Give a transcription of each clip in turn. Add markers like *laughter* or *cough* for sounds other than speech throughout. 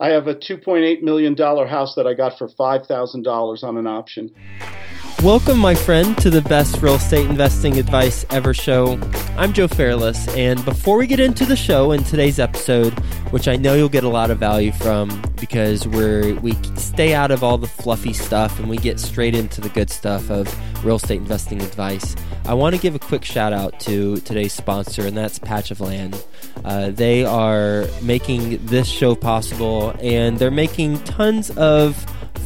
I have a $2.8 million house that I got for $5,000 on an option. Welcome, my friend, to the best real estate investing advice ever show. I'm Joe Fairless, and before we get into the show in today's episode, which I know you'll get a lot of value from because we're we stay out of all the fluffy stuff and we get straight into the good stuff of real estate investing advice. I want to give a quick shout out to today's sponsor, and that's Patch of Land. Uh, they are making this show possible, and they're making tons of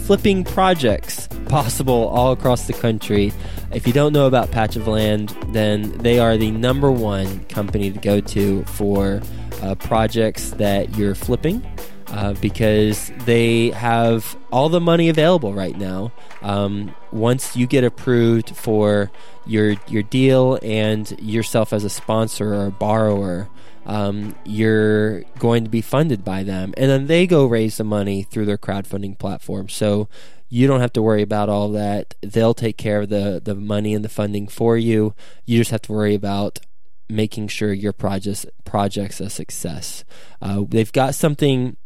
flipping projects possible all across the country. If you don't know about Patch of Land, then they are the number one company to go to for uh, projects that you're flipping. Uh, because they have all the money available right now. Um, once you get approved for your your deal and yourself as a sponsor or a borrower, um, you're going to be funded by them. And then they go raise the money through their crowdfunding platform. So you don't have to worry about all that. They'll take care of the, the money and the funding for you. You just have to worry about making sure your project's, project's a success. Uh, they've got something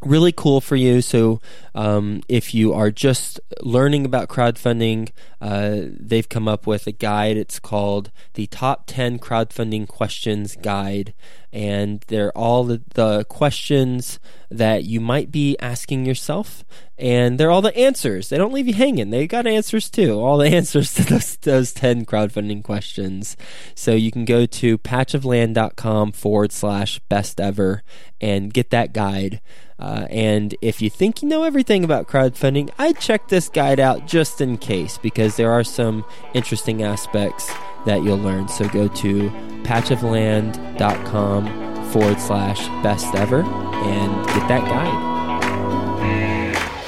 really cool for you. So, um, if you are just learning about crowdfunding, uh, they've come up with a guide. It's called the Top 10 Crowdfunding Questions Guide. And they're all the, the questions that you might be asking yourself. And they're all the answers. They don't leave you hanging. They got answers too. All the *laughs* answers to those, those 10 crowdfunding questions. So you can go to patchofland.com forward slash best ever and get that guide. Uh, and if you think you know everything about crowdfunding, I'd check this guide out just in case because there are some interesting aspects that you'll learn. So go to patchofland.com forward slash best ever and get that guide.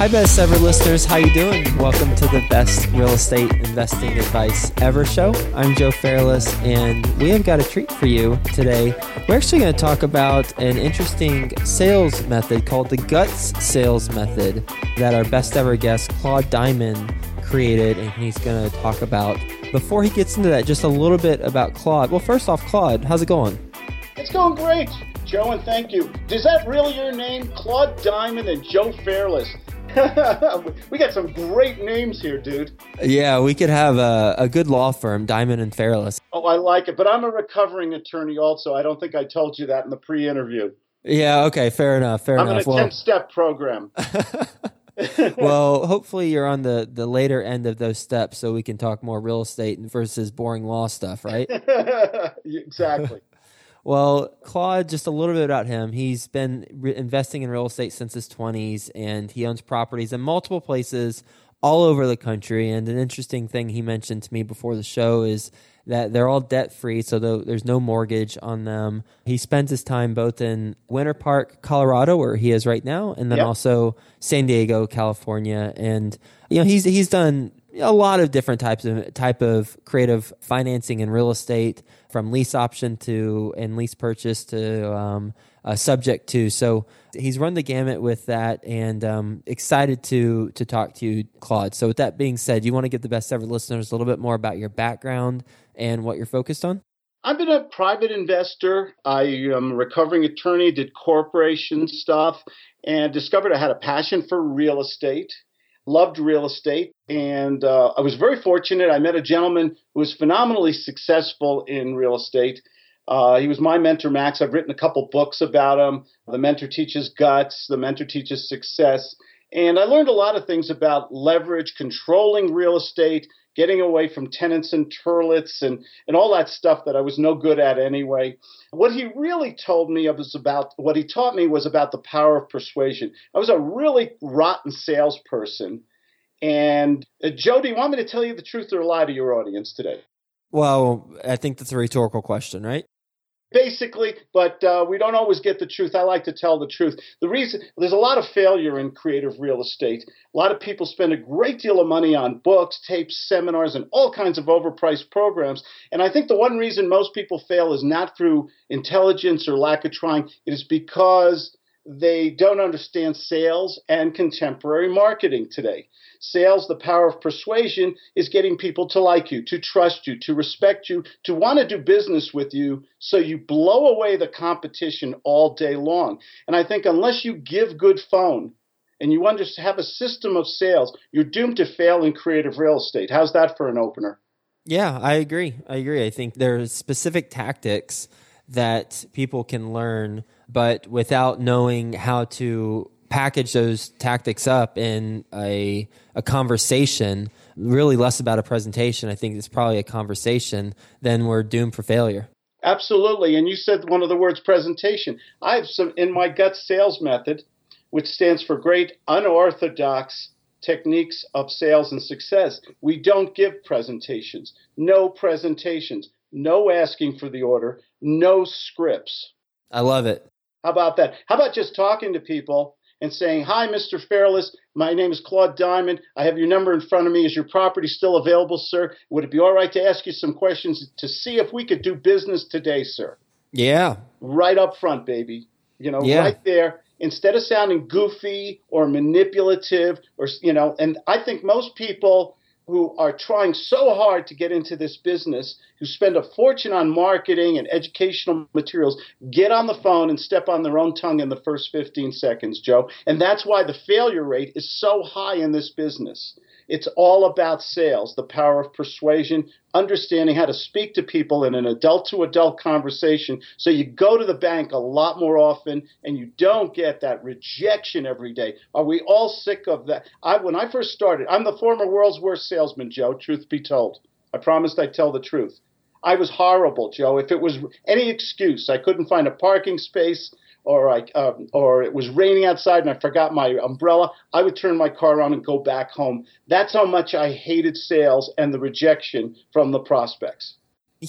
Hi, best ever listeners. How you doing? Welcome to the best real estate investing advice ever show. I'm Joe Fairless, and we have got a treat for you today. We're actually going to talk about an interesting sales method called the Guts Sales Method that our best ever guest Claude Diamond created, and he's going to talk about. Before he gets into that, just a little bit about Claude. Well, first off, Claude, how's it going? It's going great. Joe, and thank you. Is that really your name? Claude Diamond and Joe Fairless. *laughs* we got some great names here, dude. Yeah, we could have a, a good law firm, Diamond and Fairless. Oh, I like it. But I'm a recovering attorney also. I don't think I told you that in the pre interview. Yeah, okay, fair enough. Fair I'm enough. I'm in a 10 step program. *laughs* *laughs* well, hopefully you're on the, the later end of those steps so we can talk more real estate versus boring law stuff, right? exactly. Well, Claude, just a little bit about him. He's been re- investing in real estate since his 20s, and he owns properties in multiple places all over the country. And an interesting thing he mentioned to me before the show is that they're all debt free, so there's no mortgage on them. He spends his time both in Winter Park, Colorado, where he is right now, and then yep. also San Diego, California. And you know, he's he's done a lot of different types of type of creative financing in real estate, from lease option to and lease purchase to um, uh, subject to. So he's run the gamut with that, and um, excited to to talk to you, Claude. So with that being said, you want to give the best ever listeners a little bit more about your background and what you're focused on. I've been a private investor. I am a recovering attorney, did corporation stuff, and discovered I had a passion for real estate loved real estate, and uh, I was very fortunate. I met a gentleman who was phenomenally successful in real estate. Uh, he was my mentor, Max. I've written a couple books about him. The Mentor Teaches Guts, The Mentor Teaches Success. And I learned a lot of things about leverage, controlling real estate, getting away from tenants and turlets and, and all that stuff that I was no good at anyway. What he really told me was about what he taught me was about the power of persuasion. I was a really rotten salesperson. And uh, Joe, do you want me to tell you the truth or lie to your audience today? Well, I think that's a rhetorical question, right? Basically, but uh, we don't always get the truth. I like to tell the truth. The reason there's a lot of failure in creative real estate. A lot of people spend a great deal of money on books, tapes, seminars, and all kinds of overpriced programs. And I think the one reason most people fail is not through intelligence or lack of trying. It is because they don't understand sales and contemporary marketing today. Sales, the power of persuasion, is getting people to like you, to trust you, to respect you, to want to do business with you so you blow away the competition all day long. And I think unless you give good phone and you have a system of sales, you're doomed to fail in creative real estate. How's that for an opener? Yeah, I agree. I agree. I think there's specific tactics that people can learn, but without knowing how to package those tactics up in a a conversation, really less about a presentation. I think it's probably a conversation, then we're doomed for failure. Absolutely. And you said one of the words presentation. I have some in my gut sales method, which stands for great unorthodox techniques of sales and success. We don't give presentations, no presentations, no asking for the order, no scripts. I love it. How about that? How about just talking to people and saying, Hi, Mr. Fairless. My name is Claude Diamond. I have your number in front of me. Is your property still available, sir? Would it be all right to ask you some questions to see if we could do business today, sir? Yeah. Right up front, baby. You know, yeah. right there. Instead of sounding goofy or manipulative or, you know, and I think most people who are trying so hard to get into this business, who spend a fortune on marketing and educational materials, get on the phone and step on their own tongue in the first 15 seconds, Joe. And that's why the failure rate is so high in this business. It's all about sales, the power of persuasion, understanding how to speak to people in an adult to adult conversation. So you go to the bank a lot more often and you don't get that rejection every day. Are we all sick of that? I, when I first started, I'm the former world's worst salesman, Joe, truth be told. I promised I'd tell the truth. I was horrible, Joe. If it was any excuse, I couldn't find a parking space, or I um, or it was raining outside and I forgot my umbrella, I would turn my car around and go back home. That's how much I hated sales and the rejection from the prospects.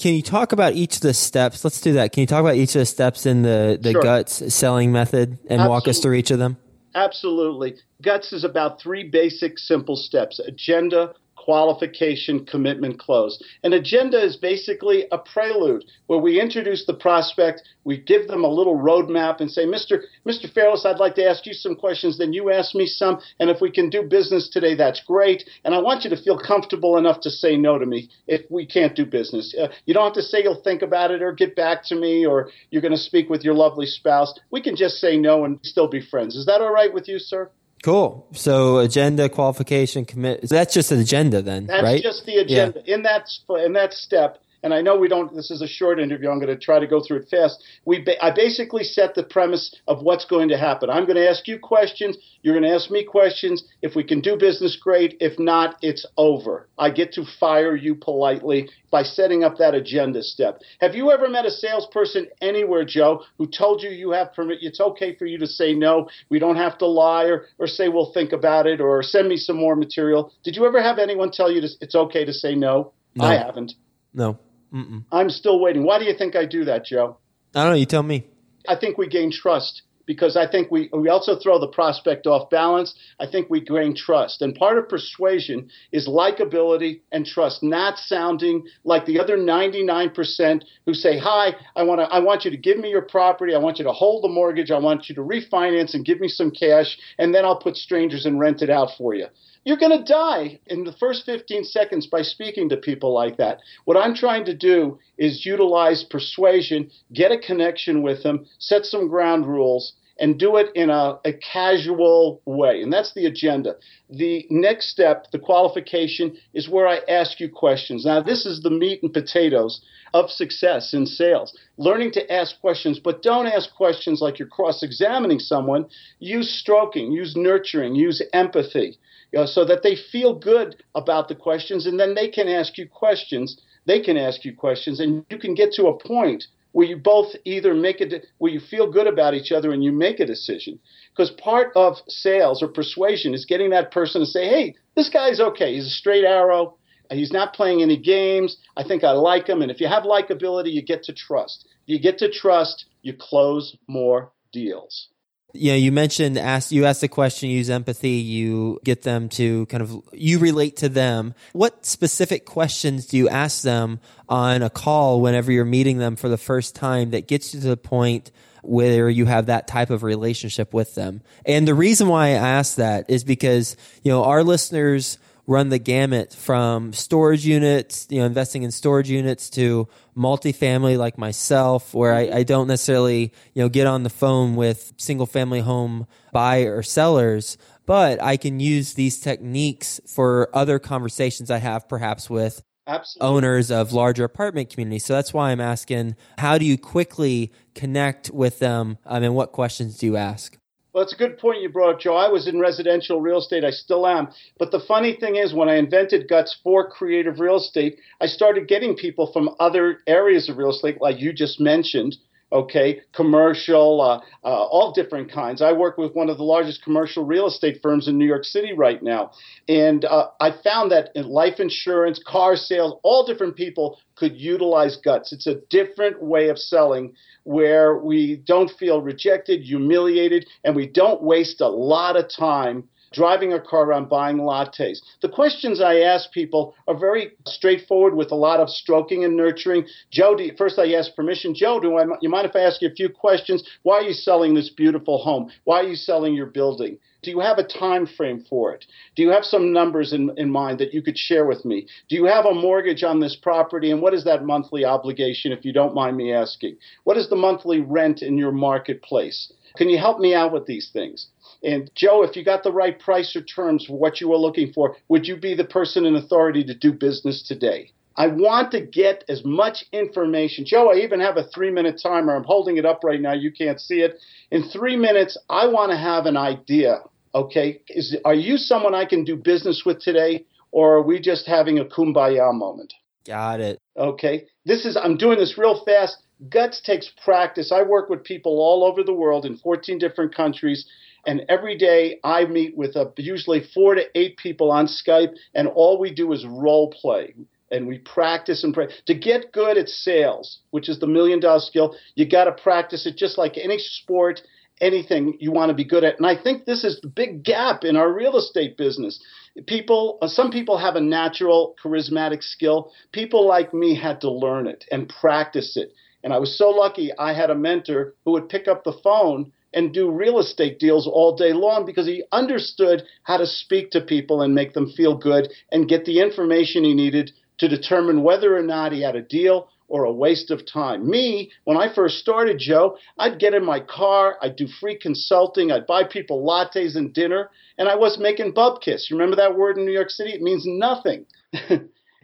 Can you talk about each of the steps? Let's do that. Can you talk about each of the steps in the the sure. guts selling method and Absolutely. walk us through each of them? Absolutely. Guts is about three basic simple steps: agenda, qualification, commitment, close. An agenda is basically a prelude where we introduce the prospect, we give them a little roadmap and say, Mr. Mr. Fairless, I'd like to ask you some questions, then you ask me some, and if we can do business today, that's great. And I want you to feel comfortable enough to say no to me if we can't do business. Uh, you don't have to say you'll think about it or get back to me or you're going to speak with your lovely spouse. We can just say no and still be friends. Is that all right with you, sir? Cool. So agenda, qualification, commit. So that's just an agenda then, that's right? just the agenda. Yeah. In that in that step, and I know we don't. This is a short interview. I'm going to try to go through it fast. We ba- I basically set the premise of what's going to happen. I'm going to ask you questions. You're going to ask me questions. If we can do business, great. If not, it's over. I get to fire you politely by setting up that agenda step. Have you ever met a salesperson anywhere, Joe, who told you you have permit? It's okay for you to say no. We don't have to lie or, or say we'll think about it or send me some more material. Did you ever have anyone tell you to, it's okay to say no? no. I haven't. No. Mm-mm. I'm still waiting. Why do you think I do that, Joe? I don't know. You tell me. I think we gain trust because I think we we also throw the prospect off balance. I think we gain trust, and part of persuasion is likability and trust, not sounding like the other 99% who say, "Hi, I want to I want you to give me your property. I want you to hold the mortgage. I want you to refinance and give me some cash, and then I'll put strangers and rent it out for you." You're going to die in the first 15 seconds by speaking to people like that. What I'm trying to do is utilize persuasion, get a connection with them, set some ground rules, and do it in a, a, casual way. And that's the agenda. The next step, the qualification, is where I ask you questions. Now, this is the meat and potatoes of success in sales. Learning to ask questions, but don't ask questions like you're cross examining someone. Use stroking, use nurturing, use empathy you know, so that they feel good about the questions and then they can ask you questions. They can ask you questions and you can get to a point where you both either make it where you feel good about each other and you make a decision. Because part of sales or persuasion is getting that person to say, hey, this guy's okay. He's a straight arrow. Uh, he's not playing any games. I think I like him. And if you have likability, you get to trust. You get to trust, you close more deals you know, you mentioned ask you ask the question, use empathy, you get them to kind of you relate to them. What specific questions do you ask them on a call whenever you're meeting them for the first time that gets you to the point where you have that type of relationship with them. And the reason why I ask that is because, you know, our listeners run the gamut from storage units, you know, investing in storage units to multifamily like myself, where I, I don't necessarily, you know, get on the phone with single family home buyer or sellers, but I can use these techniques for other conversations I have perhaps with Absolutely. owners of larger apartment communities. So that's why I'm asking, how do you quickly connect with them? Um, I mean, what questions do you ask? Well, it's a good point you brought up, Joe. I was in residential real estate. I still am. But the funny thing is, when I invented Guts for creative real estate, I started getting people from other areas of real estate, like you just mentioned, okay, commercial, uh, uh, all different kinds. I work with one of the largest commercial real estate firms in New York City right now. And uh, I found that in life insurance, car sales, all different people could utilize guts. It's a different way of selling where we don't feel rejected, humiliated, and we don't waste a lot of time driving a car around buying lattes. The questions I ask people are very straightforward with a lot of stroking and nurturing. Joe, you, first I ask permission. Joe, do I, you mind if I ask you a few questions? Why are you selling this beautiful home? Why are you selling your building? Do you have a time frame for it? Do you have some numbers in, in mind that you could share with me? Do you have a mortgage on this property? And what is that monthly obligation, if you don't mind me asking? What is the monthly rent in your marketplace? Can you help me out with these things? And Joe, if you got the right price or terms for what you were looking for, would you be the person in authority to do business today? I want to get as much information. Joe, I even have a three minute timer. I'm holding it up right now. You can't see it. In three minutes, I want to have an idea. Okay. Is, are you someone I can do business with today? Or are we just having a kumbaya moment? Got it. Okay. This is, I'm doing this real fast. Guts takes practice. I work with people all over the world in 14 different countries. And every day I meet with a, usually four to eight people on Skype, and all we do is role play. And we practice and pray. To get good at sales, which is the million dollar skill, you got to practice it just like any sport, anything you want to be good at. And I think this is the big gap in our real estate business. People, uh, some people have a natural charismatic skill. People like me had to learn it and practice it. And I was so lucky I had a mentor who would pick up the phone and do real estate deals all day long because he understood how to speak to people and make them feel good and get the information he needed to determine whether or not he had a deal or a waste of time. Me, when I first started, Joe, I'd get in my car, I'd do free consulting, I'd buy people lattes and dinner, and I was making bubkiss. You remember that word in New York City? It means nothing. *laughs*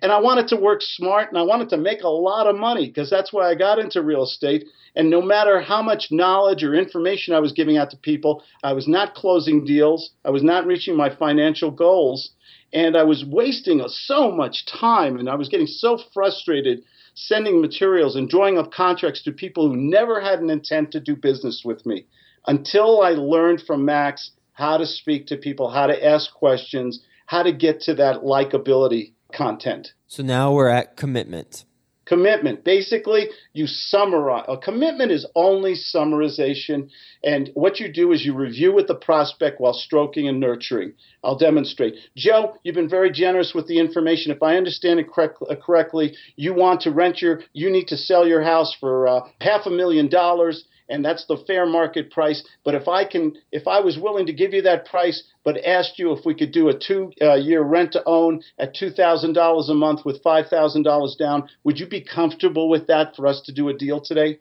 and I wanted to work smart and I wanted to make a lot of money because that's why I got into real estate. And no matter how much knowledge or information I was giving out to people, I was not closing deals. I was not reaching my financial goals. And I was wasting so much time and I was getting so frustrated sending materials and drawing up contracts to people who never had an intent to do business with me until I learned from Max how to speak to people, how to ask questions, how to get to that likability content. So now we're at commitment. Commitment. Basically, you summarize. A commitment is only summarization. And what you do is you review with the prospect while stroking and nurturing. I'll demonstrate. Joe, you've been very generous with the information. If I understand it correct, uh, correctly, you want to rent your, you need to sell your house for uh, half a million dollars and that's the fair market price. But if I can, if I was willing to give you that price, but asked you if we could do a two-year uh, rent to own at two thousand dollars a month with five thousand dollars down, would you be comfortable with that for us to do a deal today?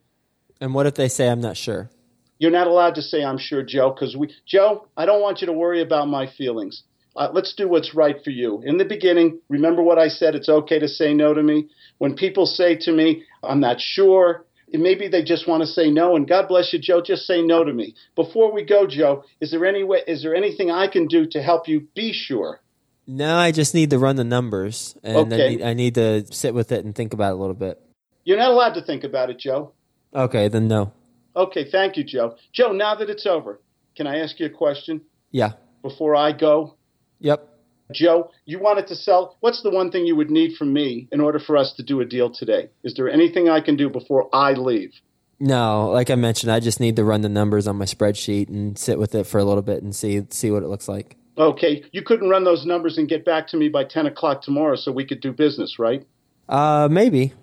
And what if they say I'm not sure? You're not allowed to say I'm sure, Joe, because we, Joe, I don't want you to worry about my feelings. Uh, let's do what's right for you. In the beginning, remember what I said. It's okay to say no to me. When people say to me, I'm not sure, maybe they just want to say no. And God bless you, Joe. Just say no to me. Before we go, Joe, is there any way? Is there anything I can do to help you be sure? No, I just need to run the numbers, and okay. I, need, I need to sit with it and think about it a little bit. You're not allowed to think about it, Joe. Okay, then no. Okay, thank you, Joe. Joe, now that it's over, can I ask you a question? Yeah. Before I go? Yep. Joe, you wanted to sell. What's the one thing you would need from me in order for us to do a deal today? Is there anything I can do before I leave? No, like I mentioned, I just need to run the numbers on my spreadsheet and sit with it for a little bit and see see what it looks like. Okay, you couldn't run those numbers and get back to me by ten o'clock tomorrow, so we could do business, right? Uh, maybe.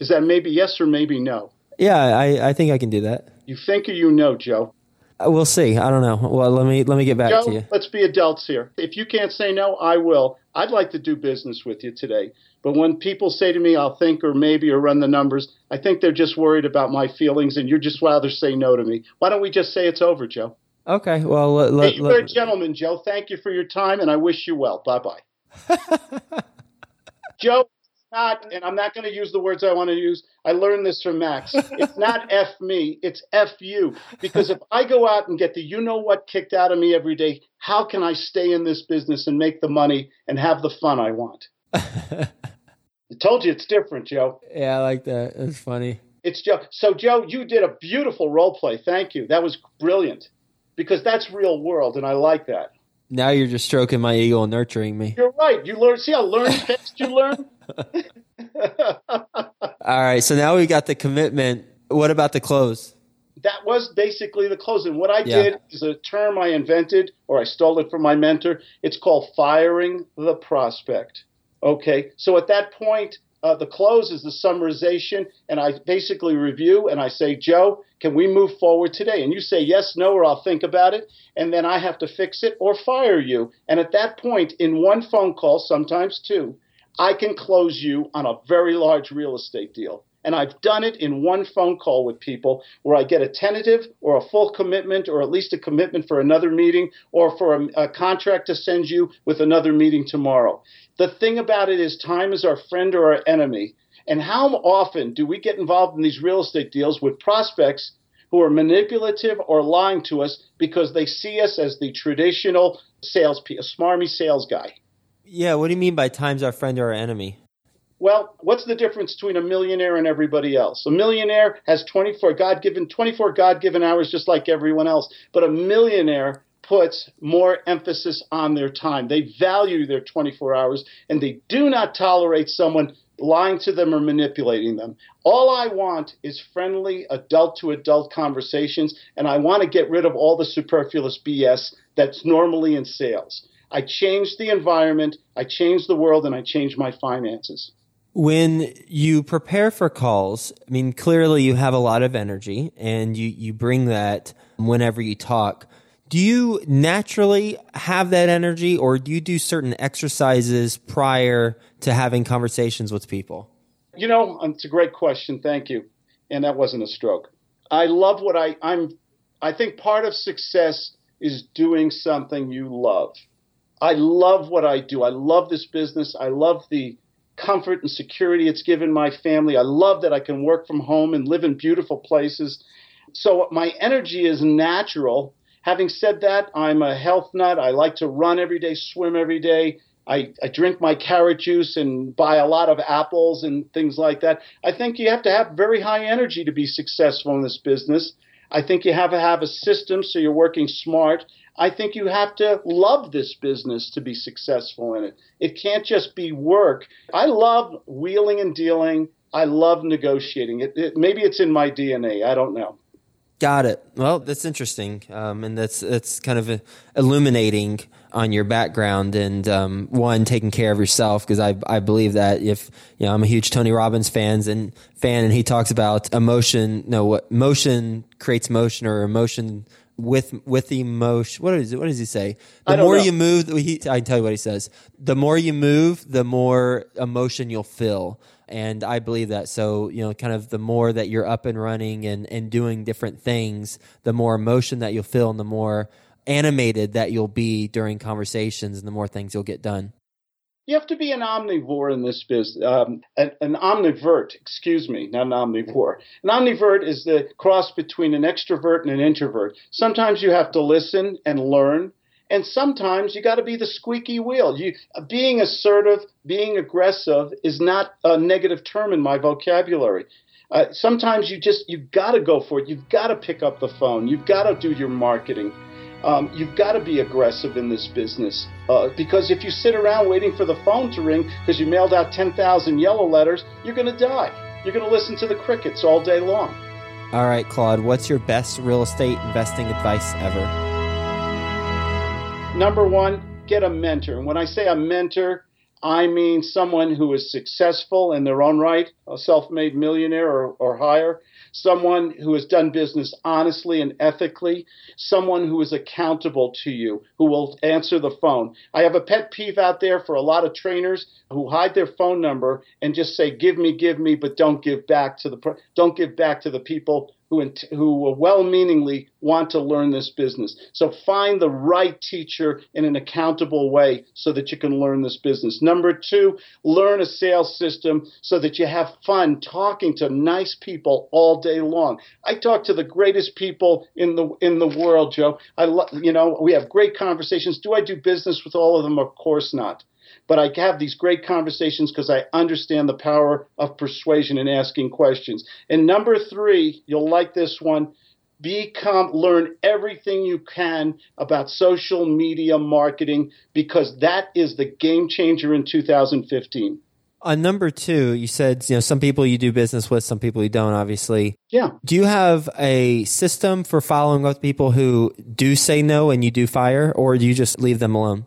Is that maybe yes or maybe no? Yeah, I, I think I can do that. You think or you know, Joe? Uh, We'll see. I don't know. Well, let me let me get back Joe, to you. let's be adults here. If you can't say no, I will. I'd like to do business with you today. But when people say to me, I'll think or maybe or run the numbers, I think they're just worried about my feelings and you're just rather say no to me. Why don't we just say it's over, Joe? Okay. Well, let, Hey, you're a gentleman, Joe. Thank you for your time and I wish you well. Bye bye. *laughs* Joe, not, mm. and I'm not going to use the words I want to use. I learned this from Max. *laughs* It's not F me, it's F you. Because if I go out and get the you know what kicked out of me every day, how can I stay in this business and make the money and have the fun I want? *laughs* I told you it's different, Joe. yeah, I like that. It's funny. It's Joe. So, Joe, you did a beautiful role play. Thank you. That was brilliant because that's real world, and I like that. Now you're just stroking my ego and nurturing me. You're right. You learn. See how learning *laughs* fast you learn. *laughs* All right. So now we got the commitment. What about the close? that was basically the closing. What I Yeah. did is a term I invented, or I stole it from my mentor. It's called firing the prospect. Okay, so at that point, uh, the close is the summarization, and I basically review and I say, Joe, can we move forward today? And you say yes, no, or I'll think about it, and then I have to fix it or fire you. And at that point, in one phone call, sometimes two, I can close you on a very large real estate deal. And I've done it in one phone call with people where I get a tentative or a full commitment or at least a commitment for another meeting or for a, a contract to send you with another meeting tomorrow. The thing about it is, time is our friend or our enemy. And how often do we get involved in these real estate deals with prospects who are manipulative or lying to us because they see us as the traditional sales, smarmy sales guy? Yeah. What do you mean by time's our friend or our enemy? Well, what's the difference between a millionaire and everybody else? A millionaire has 24 God-given 24 God-given hours just like everyone else, but a millionaire puts more emphasis on their time. They value their 24 hours and they do not tolerate someone lying to them or manipulating them. All I want is friendly adult to adult conversations and I want to get rid of all the superfluous BS that's normally in sales. I changed the environment, I changed the world and I changed my finances. When you prepare for calls, I mean, clearly you have a lot of energy and you, you bring that whenever you talk. Do you naturally have that energy or do you do certain exercises prior to having conversations with people? You know, um, it's a great question. Thank you. And that wasn't a stroke. I love what I I'm I think part of success is doing something you love. I love what I do. I love this business. I love the comfort and security it's given my family. I love that I can work from home and live in beautiful places. So my energy is natural. Having said that, I'm a health nut. I like to run every day, swim every day. I, I drink my carrot juice and buy a lot of apples and things like that. I think you have to have very high energy to be successful in this business. I think you have to have a system so you're working smart. I think you have to love this business to be successful in it. It can't just be work. I love wheeling and dealing. I love negotiating. It, it, maybe it's in my DNA. I don't know. Got it. Well, that's interesting, um, and that's that's kind of uh, illuminating on your background and um, one taking care of yourself because I I believe that if you know I'm a huge Tony Robbins fans and fan and he talks about emotion no what motion creates motion or emotion with with emotion what is it what does he say the more know. you move he, I can tell you what he says the more you move the more emotion you'll feel and I believe that. So, you know, kind of the more that you're up and running and, and doing different things, the more emotion that you'll feel and the more animated that you'll be during conversations and the more things you'll get done. You have to be an omnivore in this business. Um, an, an omnivert, excuse me, not an omnivore. An omnivert is the cross between an extrovert and an introvert. Sometimes you have to listen and learn, and sometimes you got to be the squeaky wheel. You being assertive, being aggressive is not a negative term in my vocabulary. Uh, sometimes you just you've got to go for it. You've got to pick up the phone. You've got to do your marketing. Um, you've got to be aggressive in this business uh, because if you sit around waiting for the phone to ring because you mailed out 10,000 yellow letters, you're going to die. You're going to listen to the crickets all day long. All right, Claude, what's your best real estate investing advice ever? Number one, get a mentor. And when I say a mentor, I mean someone who is successful in their own right, a self made millionaire or, or higher, someone who has done business honestly and ethically, someone who is accountable to you, who will answer the phone. I have a pet peeve out there for a lot of trainers who hide their phone number and just say give me give me but don't give back to the don't give back to the people who, who well-meaningly want to learn this business. So find the right teacher in an accountable way so that you can learn this business. Number two, learn a sales system so that you have fun talking to nice people all day long. I talk to the greatest people in the in the world, Joe. I lo- you know we have great conversations. Do I do business with all of them? Of course not. But I have these great conversations because I understand the power of persuasion and asking questions. And number three, you'll like this one become learn everything you can about social media marketing because that is the game changer in 2015 on uh, number two you said you know some people you do business with some people you don't obviously. Yeah. Do you have a system for following up with people who do say no and you do fire or do you just leave them alone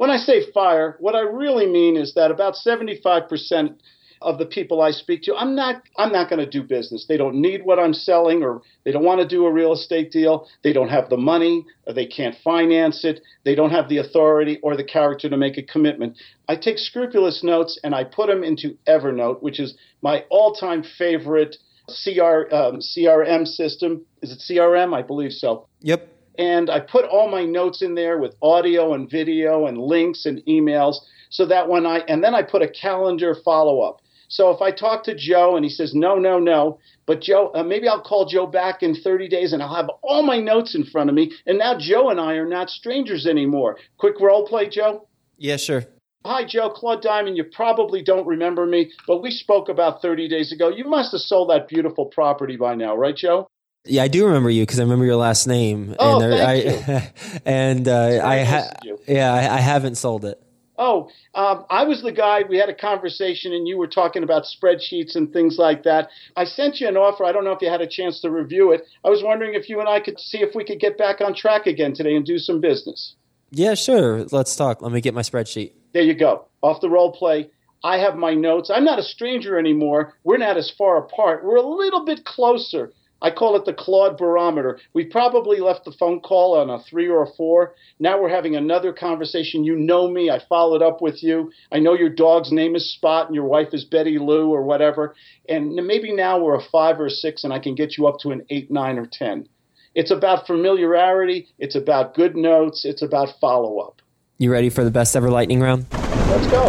when I say fire, what I really mean is that about 75% of the people I speak to, I'm not I'm not going to do business. They don't need what I'm selling or they don't want to do a real estate deal. They don't have the money, or they can't finance it. They don't have the authority or the character to make a commitment. I take scrupulous notes and I put them into Evernote, which is my all-time favorite CR, um, CRM system. Is it CRM? I believe so. Yep and I put all my notes in there with audio and video and links and emails so that when I and then I put a calendar follow up. So if I talk to Joe and he says no, no, no, but Joe, uh, maybe I'll call Joe back in 30 days and I'll have all my notes in front of me. And now Joe and I are not strangers anymore. Quick role play, Joe. Yeah, sure. Hi, Joe. Claude Diamond. You probably don't remember me, but we spoke about 30 days ago. You must have sold that beautiful property by now, right, Joe? Yeah, I do remember you because I remember your last name. Oh, and thank I, you. *laughs* and uh, I, ha- yeah, I, I, haven't sold it. Oh, um, I was the guy. We had a conversation, and you were talking about spreadsheets and things like that. I sent you an offer. I don't know if you had a chance to review it. I was wondering if you and I could see if we could get back on track again today and do some business. Yeah, sure. Let's talk. Let me get my spreadsheet. There you go. Off the role play. I have my notes. I'm not a stranger anymore. We're not as far apart. We're a little bit closer I call it the Claude barometer. We probably left the phone call on a three or a four. Now we're having another conversation. You know me. I followed up with you. I know your dog's name is Spot and your wife is Betty Lou or whatever. And maybe now we're a five or a six and I can get you up to an eight, nine, or 10. It's about familiarity. It's about good notes. It's about follow up. You ready for the best ever lightning round? Let's go.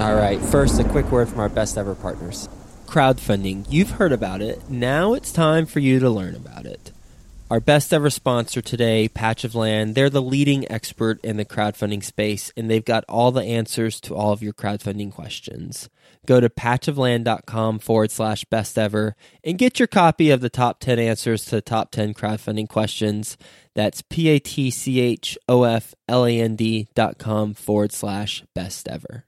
All right. First, a quick word from our best ever partners crowdfunding. You've heard about it. Now it's time for you to learn about it. Our best ever sponsor today, Patch of Land, they're the leading expert in the crowdfunding space, and they've got all the answers to all of your crowdfunding questions. Go to patchofland.com forward slash best ever and get your copy of the top 10 answers to the top 10 crowdfunding questions. That's P A T C H O F L A N D dot com forward slash best ever.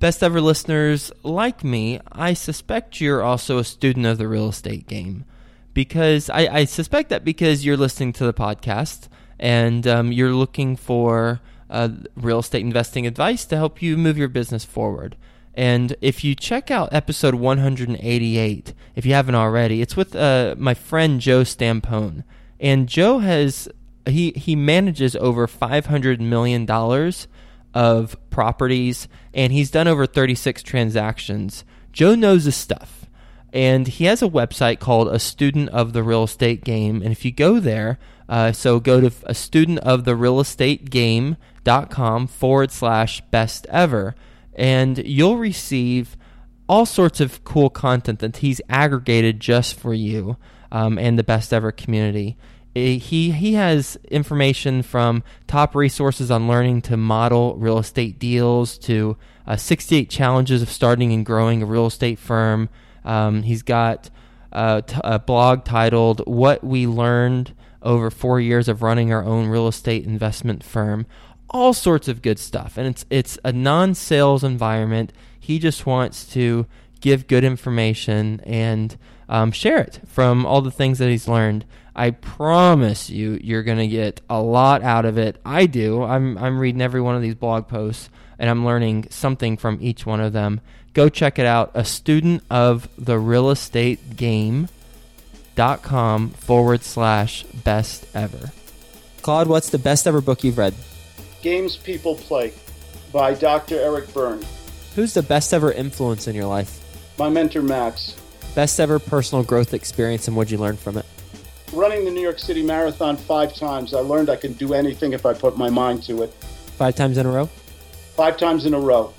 Best ever listeners, like me, I suspect you're also a student of the real estate game. Because I, I suspect that because you're listening to the podcast and um, you're looking for uh, real estate investing advice to help you move your business forward. And if you check out episode 188, if you haven't already, it's with uh, my friend Joe Stampone. And Joe has he he manages over 500 million dollars of properties, and he's done over 36 transactions. Joe knows his stuff, and he has a website called A Student of the Real Estate Game. And if you go there, uh, so go to a student of the real estate game.com forward slash best ever, and you'll receive all sorts of cool content that he's aggregated just for you um, and the best ever community. Eh, he he has information from top resources on learning to model real estate deals to uh, 68 challenges of starting and growing a real estate firm. Um, he's got a, t- a blog titled "What We Learned Over Four Years of Running Our Own Real Estate Investment Firm." All sorts of good stuff, and it's it's a non-sales environment. He just wants to give good information and um, share it from all the things that he's learned. I promise you, you're going to get a lot out of it. I do. I'm, I'm reading every one of these blog posts and I'm learning something from each one of them. Go check it out. A student of the real estate game.com forward slash best ever. Claude, what's the best ever book you've read? Games People Play by Dr. Eric Berne. Who's the best ever influence in your life? My mentor, Max. Best ever personal growth experience and what'd you learn from it? Running the New York City Marathon five times, I learned I can do anything if I put my mind to it. Five times in a row? Five times in a row.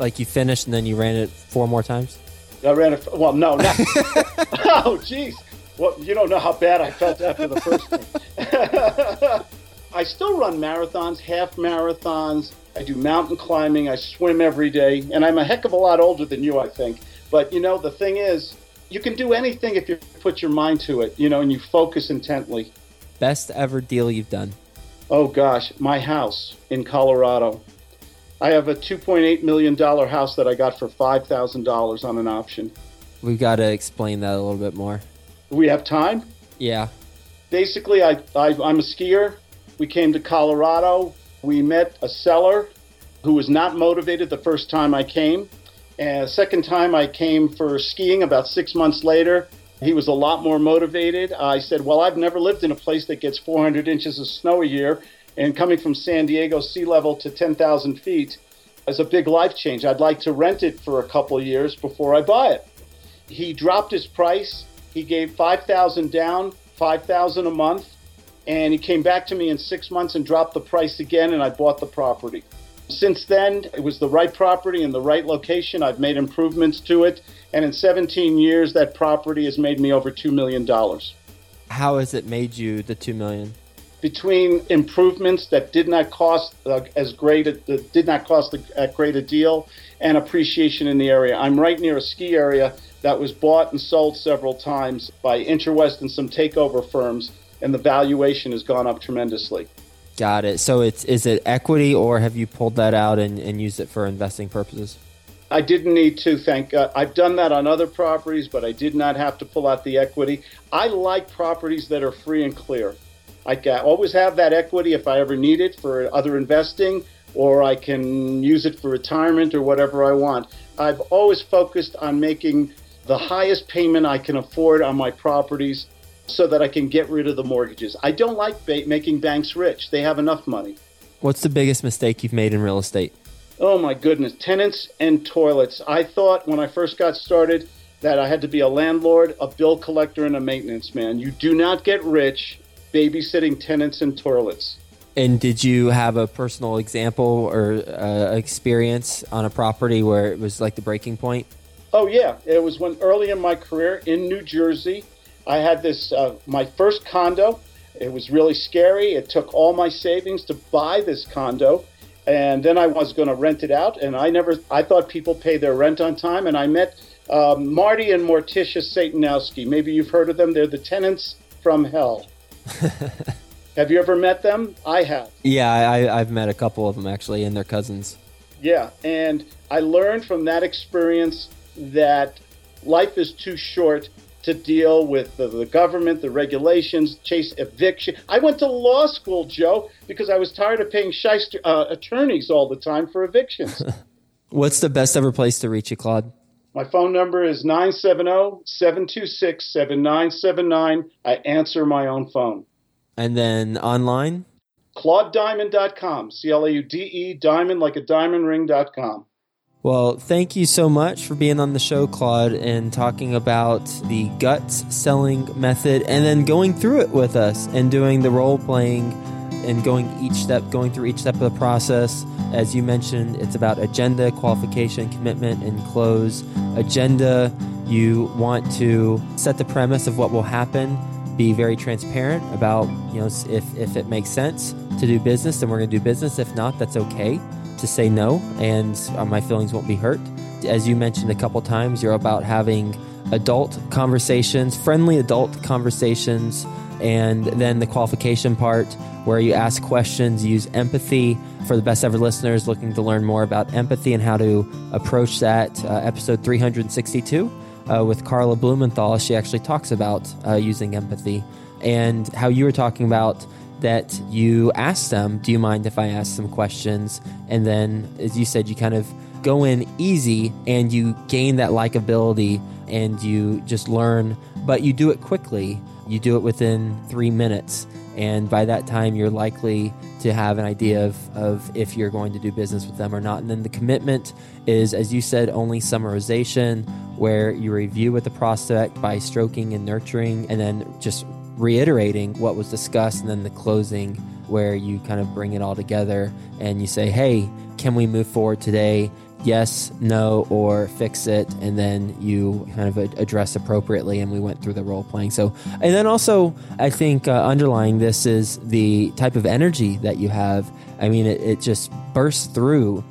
Like you finished and then you ran it four more times? I ran it, well, no, not. *laughs* oh, jeez. Well, you don't know how bad I felt after the first one. *laughs* I still run marathons, half marathons. I do mountain climbing. I swim every day. And I'm a heck of a lot older than you, I think. But, you know, the thing is, you can do anything if you put your mind to it, you know, and you focus intently. Best ever deal you've done? Oh, gosh, my house in Colorado. I have a $2.8 million house that I got for $5,000 on an option. We've got to explain that a little bit more. We have time? Yeah. Basically, I, I, I'm a skier. We came to Colorado. We met a seller who was not motivated the first time I came. And second time I came for skiing about six months later, he was a lot more motivated. I said, Well, I've never lived in a place that gets 400 inches of snow a year. And coming from San Diego sea level to 10,000 feet is a big life change. I'd like to rent it for a couple years before I buy it. He dropped his price. He gave 5,000 down, 5,000 a month, and he came back to me in 6 months and dropped the price again and I bought the property. Since then, it was the right property in the right location. I've made improvements to it, and in 17 years that property has made me over 2 million dollars. How has it made you the 2 million? between improvements that did not cost uh, as great a, did not cost a, great a deal and appreciation in the area. I'm right near a ski area that was bought and sold several times by Intrawest and some takeover firms, and the valuation has gone up tremendously. Got it. So it's is it equity or have you pulled that out and, and used it for investing purposes? I didn't need to. Thank God. I've done that on other properties, but I did not have to pull out the equity. I like properties that are free and clear. I always have that equity if I ever need it for other investing, or I can use it for retirement or whatever I want. I've always focused on making the highest payment I can afford on my properties so that I can get rid of the mortgages. I don't like ba- making banks rich, they have enough money. What's the biggest mistake you've made in real estate? Oh my goodness, tenants and toilets. I thought when I first got started that I had to be a landlord, a bill collector, and a maintenance man. You do not get rich babysitting tenants and toilets. And did you have a personal example or uh, experience on a property where it was like the breaking point? Oh yeah, it was when early in my career in New Jersey, I had this uh, my first condo. It was really scary. It took all my savings to buy this condo, and then I was going to rent it out. And I never, I thought people pay their rent on time. And I met um, Marty and Morticia Satanowski. Maybe you've heard of them. They're the tenants from hell. *laughs* have you ever met them? I have. Yeah, I, I've met a couple of them actually, and their cousins. Yeah, and I learned from that experience that life is too short to deal with the, the, government, the regulations, chase eviction. I went to law school, Joe, because I was tired of paying shyster, uh, attorneys all the time for evictions. *laughs* What's the best ever place to reach you, Claude? My phone number is 970 726 7979. I answer my own phone. And then online? ClaudeDiamond.com. C L A U D E, diamond like a diamond ring.com. Well, thank you so much for being on the show, Claude, and talking about the guts selling method and then going through it with us and doing the role playing and going each step, going through each step of the process. As you mentioned, it's about agenda, qualification, commitment, and close. Agenda, you want to set the premise of what will happen, be very transparent about, you know, if, if it makes sense to do business, then we're going to do business. If not, that's okay to say no, and uh, my feelings won't be hurt. As you mentioned a couple times, you're about having adult conversations, friendly adult conversations and then the qualification part where you ask questions, use empathy. For the best ever listeners looking to learn more about empathy and how to approach that, uh, episode 362 uh, with Carla Blumenthal, she actually talks about uh, using empathy. and how you were talking about that you ask them, Do you mind if I ask some questions? And then, as you said, you kind of go in easy and you gain that likability and you just learn, but you do it quickly. You do it within three minutes. And by that time, you're likely to have an idea of, of if you're going to do business with them or not. And then the commitment is, as you said, only summarization, where you review with the prospect by stroking and nurturing, and then just reiterating what was discussed, and then the closing, where you kind of bring it all together and you say, hey, can we move forward today? yes, no, or fix it, and then you kind of address appropriately. And we went through the role playing. So, and then also, I think uh, underlying this is the type of energy that you have. I mean, it, it just bursts through.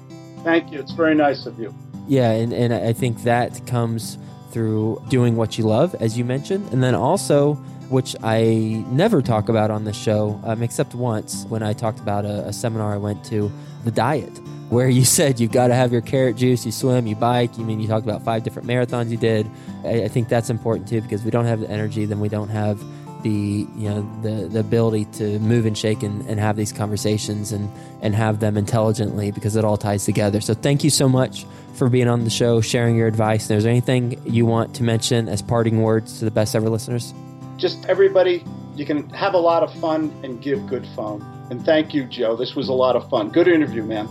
Thank you. It's very nice of you. Yeah, and, and I think that comes through doing what you love, as you mentioned, and then also which I never talk about on the show, um, except once when I talked about a, a, seminar I went to, the diet where you *laughs* said you've got to have your carrot juice, you swim, you bike. You mean you talked about five different marathons you did. I, I think that's important too because we don't have the energy, then we don't have the you know the the ability to move and shake and, and have these conversations and and have them intelligently because it all ties together. So thank you so much for being on the show, sharing your advice. Is there anything you want to mention as parting words to the best ever listeners? Just everybody, you can have a lot of fun and give good fun. And thank you, Joe. This was a lot of fun. Good interview, man.